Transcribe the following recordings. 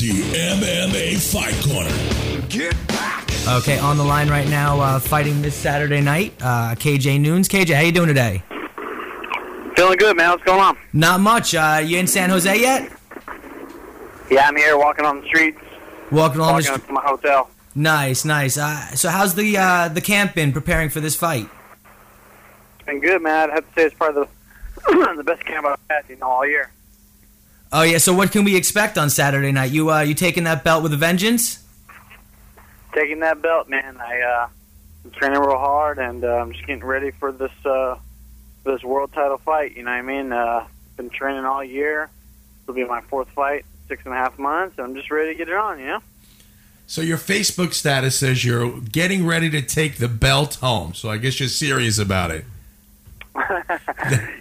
The MMA Fight Corner. Get back! Okay, on the line right now, uh, fighting this Saturday night, uh, KJ Noons. KJ, how you doing today? Feeling good, man. What's going on? Not much. Uh, you in San Jose yet? Yeah, I'm here walking on the streets, Walking on the walking street. up to my hotel. Nice, nice. Uh, so, how's the uh, the camp been preparing for this fight? It's been good, man. I'd have to say it's probably the, the best camp I've had, you know, all year. Oh yeah. So, what can we expect on Saturday night? You uh, you taking that belt with a vengeance? Taking that belt, man. I, uh, I'm training real hard, and uh, I'm just getting ready for this uh, this world title fight. You know what I mean? Uh, been training all year. It'll be my fourth fight, six and a half months. and I'm just ready to get it on, you know? So your Facebook status says you're getting ready to take the belt home. So I guess you're serious about it.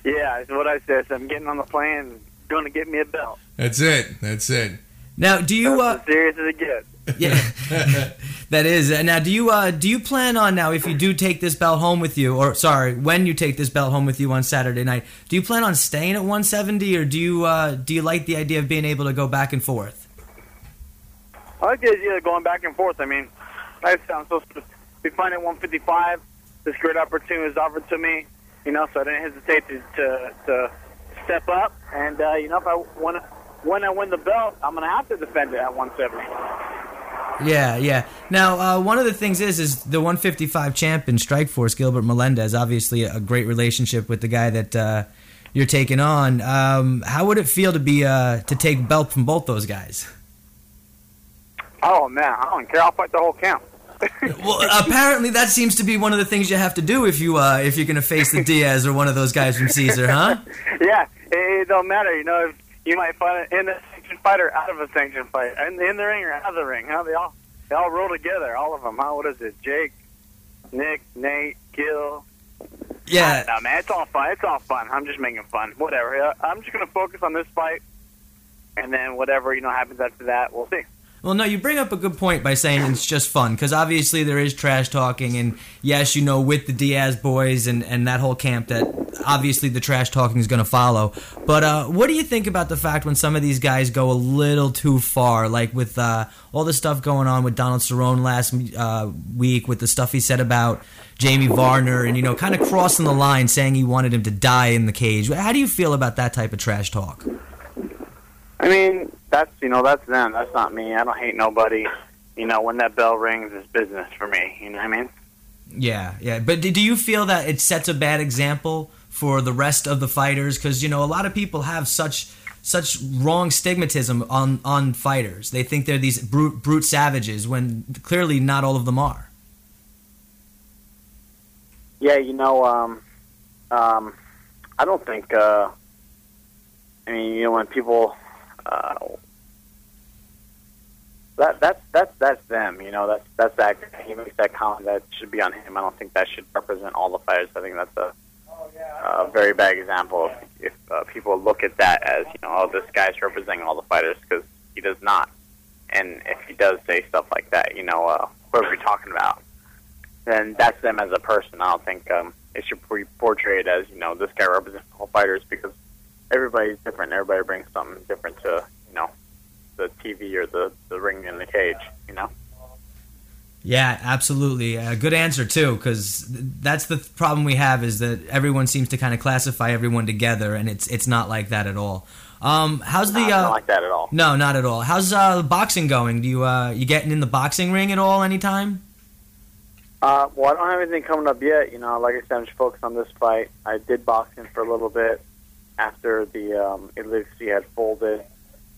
yeah, that's what I said. So I'm getting on the plane, going to get me a belt. That's it. That's it. Now, do you? Uh, as serious as it gets. yeah, that is. Uh, Now, do you? Uh, do you plan on now if you do take this belt home with you, or sorry, when you take this belt home with you on Saturday night? Do you plan on staying at 170, or do you? Uh, do you like the idea of being able to go back and forth? I like the idea of going back and forth. I mean, like I said, I'm supposed to be fighting at 155. This great opportunity was offered to me, you know, so I didn't hesitate to to, to step up. And uh, you know, if I when when I win the belt, I'm gonna have to defend it at 170. Yeah, yeah. Now, uh, one of the things is, is the 155 champion Strikeforce Gilbert Melendez. Obviously, a great relationship with the guy that uh, you're taking on. Um, how would it feel to be uh, to take belt from both those guys? Oh man, I don't care. I'll fight the whole camp. Well, apparently, that seems to be one of the things you have to do if you uh, if you're going to face the Diaz or one of those guys from Cesar, huh? yeah, it, it don't matter. You know, if you might it in a sanctioned fight or out of a sanctioned fight, in, in the ring or out of the ring. Huh? They all they all roll together, all of them. How Huh? What is it? Jake, Nick, Nate, Gil. Yeah. No, man, it's all fun. It's all fun. I'm just making fun. Whatever. Uh, I'm just gonna focus on this fight, and then whatever you know happens after that, we'll see. Well, no, you bring up a good point by saying it's just fun because obviously there is trash talking, and yes, you know, with the Diaz boys and, and that whole camp, that obviously the trash talking is going to follow. But uh, what do you think about the fact when some of these guys go a little too far, like with uh, all the stuff going on with Donald Cerrone last uh, week, with the stuff he said about Jamie Varner, and you know, kind of crossing the line, saying he wanted him to die in the cage. How do you feel about that type of trash talk? I mean, that's you know, that's them. That's not me. I don't hate nobody. You know, when that bell rings, it's business for me. You know what I mean? Yeah, yeah. But do you feel that it sets a bad example for the rest of the fighters? Because you know, a lot of people have such such wrong stigmatism on on fighters. They think they're these brute brute savages when clearly not all of them are. Yeah, you know, um, um, I don't think. Uh, I mean, you know, when people uh, that that's that's that's them. You know, that's that's that he makes that comment that should be on him. I don't think that should represent all the fighters. I think that's a, a very bad example. If, if uh, people look at that as you know, oh, this guy's representing all the fighters because he does not. And if he does say stuff like that, you know, uh, whoever you're talking about, then that's them as a person. I don't think um, it should be portrayed as you know this guy represents all fighters because everybody's different. Everybody brings something different to you know the TV or the the ring in the cage. You know. Yeah, absolutely. A good answer too, because that's the problem we have is that everyone seems to kind of classify everyone together, and it's it's not like that at all. Um, how's the? Uh, not like that at all. no, not at all. How's uh, boxing going? Do you uh, you getting in the boxing ring at all anytime? Uh, well, I don't have anything coming up yet. You know, like I said, I'm just focused on this fight. I did boxing for a little bit after the um, EliteXC had folded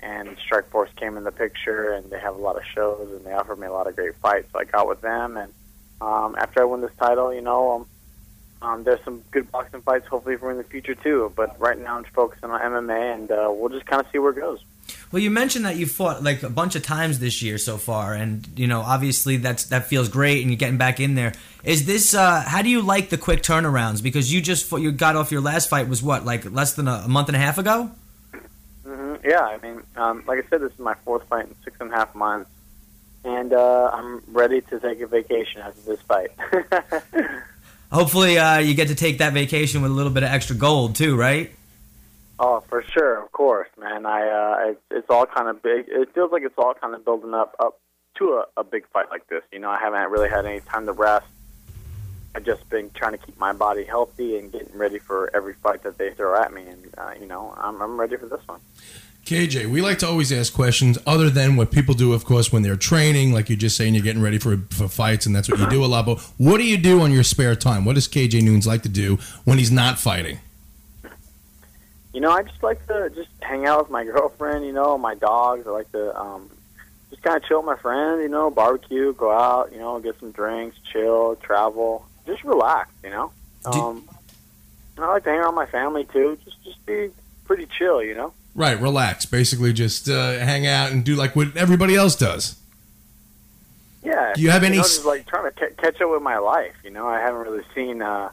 and Strikeforce came in the picture, and they have a lot of shows, and they offered me a lot of great fights. So I got with them, and um, after I win this title, you know, um, um, there's some good boxing fights hopefully for in the future too. But right now, I'm focusing on MMA, and uh, we'll just kind of see where it goes. Well, you mentioned that you fought like a bunch of times this year so far, and you know, obviously that's that feels great, and you're getting back in there. Is this? Uh, how do you like the quick turnarounds? Because you just fought, you got off your last fight was what like less than a, month and a half ago. Mm-hmm. Yeah, I mean, um, like I said, this is my fourth fight in six and a half months, and uh, I'm ready to take a vacation after this fight. Hopefully, uh, you get to take that vacation with a little bit of extra gold too, right? Oh, for sure, of course, man. I uh, it's, it's all kind of big. It feels like it's all kind of building up up to a, a big fight like this. You know, I haven't really had any time to rest. I've just been trying to keep my body healthy and getting ready for every fight that they throw at me. And uh, you know, I'm I'm ready for this one. KJ, we like to always ask questions other than what people do, of course, when they're training, like you're just saying you're getting ready for, for fights, and that's what you do a lot. But what do you do on your spare time? What does KJ Noons like to do when he's not fighting? You know, I just like to just hang out with my girlfriend. You know, my dogs. I like to um, just kind of chill with my friends. You know, barbecue, go out. You know, get some drinks, chill, travel, just relax. You know, um, and I like to hang around with my family too. Just just be pretty chill. You know. Right, relax. Basically, just uh, hang out and do like what everybody else does. Yeah. Do you have any know, just like trying to ca- catch up with my life. You know, I haven't really seen, uh,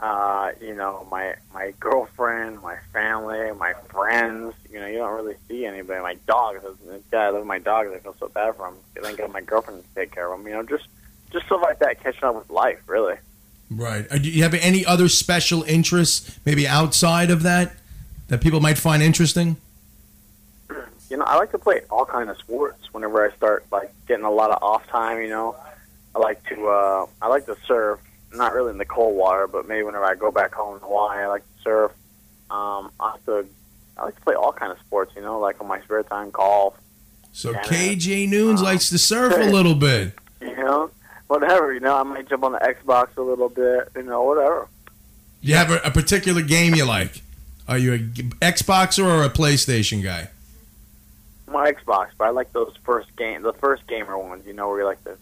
uh, you know, my my girlfriend, my family, my friends. You know, you don't really see anybody. My dogs. This guy, I love my dogs. I feel so bad for him. I then got my girlfriend to take care of them. You know, just just stuff like that, catching up with life. Really. Right. Uh, Do you have any other special interests, maybe outside of that, that people might find interesting? You know, I like to play all kind of sports. Whenever I start like getting a lot of off time, you know, I like to uh, I like to surf. Not really in the cold water, but maybe whenever I go back home in Hawaii, I like to surf. Um, I like to I like to play all kind of sports. You know, like on my spare time, golf. So. KJ Noons Um, likes to surf a little bit. You know, whatever. You know, I might jump on the Xbox a little bit. You know, whatever. You have a, a particular game you like? Are you a Xboxer or a PlayStation guy? My Xbox, but I like those first game, the first gamer ones. You know, where you like to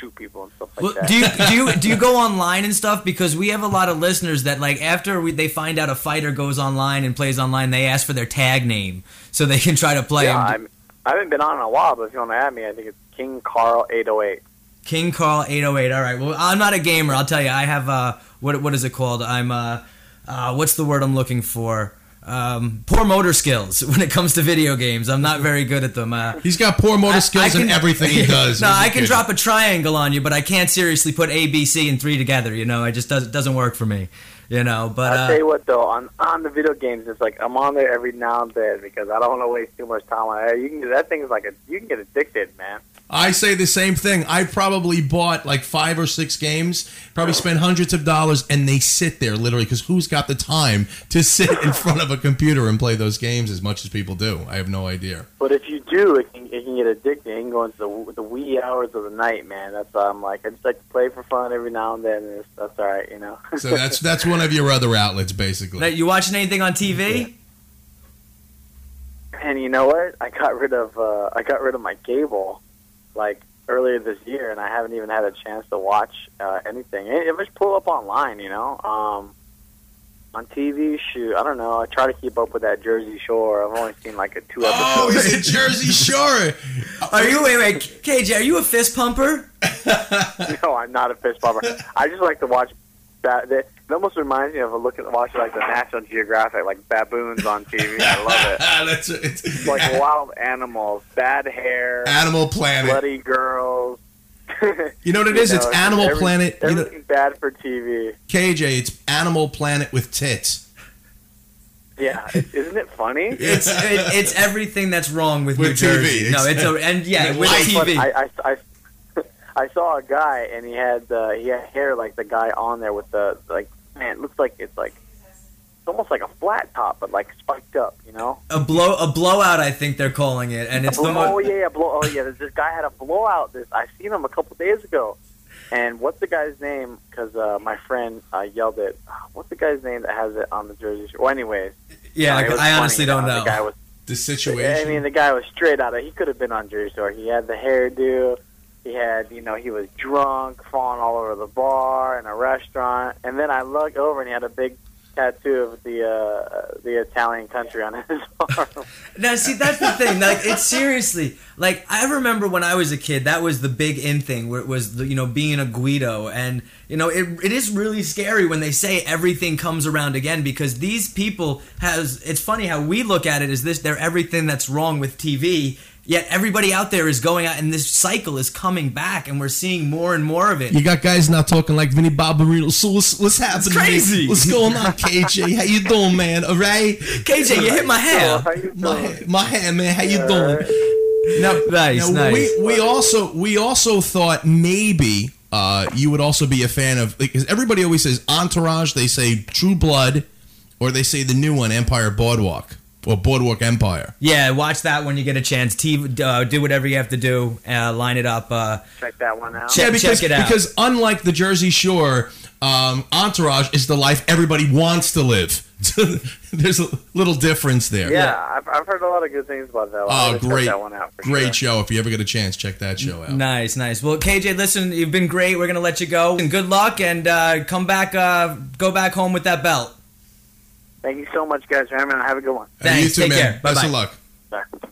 shoot people and stuff like Well, that. do you do you do you go online and stuff? Because we have a lot of listeners that like after we, they find out a fighter goes online and plays online, they ask for their tag name so they can try to play yeah, him. I'm, I haven't been on in a while, but if you want to add me, I think it's King Carl eight oh eight. King Carl 808. All right. Well, I'm not a gamer. I'll tell you. I have uh, what what is it called? I'm uh, uh, what's the word I'm looking for? Um, poor motor skills when it comes to video games. I'm not very good at them. Uh, He's got poor motor skills I in can- everything he does. no, I can kid. drop a triangle on you, but I can't seriously put A, B, C, and three together. You know, it just does, doesn't work for me. You know, but I'll uh, tell you what though, on on the video games, it's like I'm on there every now and then because I don't want to waste too much time on it. You can that thing is like a you can get addicted, man. I say the same thing. I probably bought like five or six games, probably spent hundreds of dollars, and they sit there literally because who's got the time to sit in front of a computer and play those games as much as people do? I have no idea. But if you do, it can, it can get addicting. It can go into the, the wee hours of the night, man. That's why I'm like I just like to play for fun every now and then. And that's all right, you know. So that's that's one of your other outlets, basically. Now, you watching anything on TV? And you know what? I got rid of uh, I got rid of my cable like earlier this year, and I haven't even had a chance to watch uh, anything. It, it just pull up online, you know. Um, on TV, shoot, I don't know. I try to keep up with that Jersey Shore. I've only seen like a two episodes. he's a Jersey Shore. Are you wait wait KJ? Are you a fist pumper? no, I'm not a fist pumper. I just like to watch. That it almost reminds me of a look at watching like the National Geographic, like baboons on TV. I love it. That's it's It's like wild animals, bad hair, Animal Planet. bloody girls. You know what it is? It's know, Animal every- Planet. You know, bad for TV. KJ, it's Animal Planet with tits. Yeah, isn't it funny? It's it, it's everything that's wrong with, With New TV, Jersey. No, it's a, and yeah, With with TV. I, I, I, I saw a guy and he had uh, he had hair like the guy on there with the like man. It looks like it's like it's almost like a flat top, but like spiked up. You know? a blow a blowout, I think they're calling it, and it's the most. oh yeah, blow. Oh yeah, this, guy had a blowout. This I seen him a couple days ago. And what's the guy's name? Because uh, my friend uh, yelled it. What's the guy's name that has it on the jersey? Well, anyways, yeah. I, I honestly don't know. The guy was The situation. I mean, the guy was straight out of. He could have been on Jersey Shore. He had the hairdo. He had, you know, he was drunk, falling all over the bar in a restaurant. And then I looked over and he had a big tattoo of the uh, the Italian country on his arm. Now, see, that's the thing. Like, it's seriously like I remember when I was a kid. That was the big in thing, where it was the, you know being a Guido, and you know it, it is really scary when they say everything comes around again because these people has. It's funny how we look at it as this. They're everything that's wrong with TV, Yet everybody out there is going out, and this cycle is coming back, and we're seeing more and more of it. You got guys now talking like Vinnie Barbarino. So what's, what's happening? crazy. What's going on, KJ? How you doing, man? All right. KJ, you hit my hair. How My doing? ha- my hair, man. How you doing? Now, Nice, now nice. we we also we also thought maybe uh, you would also be a fan of because everybody always says Entourage. They say True Blood, or they say the new one Empire Boardwalk or Boardwalk Empire. Yeah, watch that when you get a chance. T- uh, do whatever you have to do. Uh, line it up. Uh, Check that one out. Check- yeah, because check it out. because unlike the Jersey Shore, um, Entourage is the life everybody wants to live. There's a little difference there. Yeah, I've, I've heard a lot of good things about that. Oh, I'll check great, that one out for great sure. show! If you ever get a chance, check that show out. nice, nice. Well, KJ, listen, you've been great. We're gonna let you go, and good luck, and uh, come back. Uh, go back home with that belt. Thank you so much, guys, for having me. on. Have a good one. Uh, you too, Take man. care. Best Bye-bye. of luck. Bye.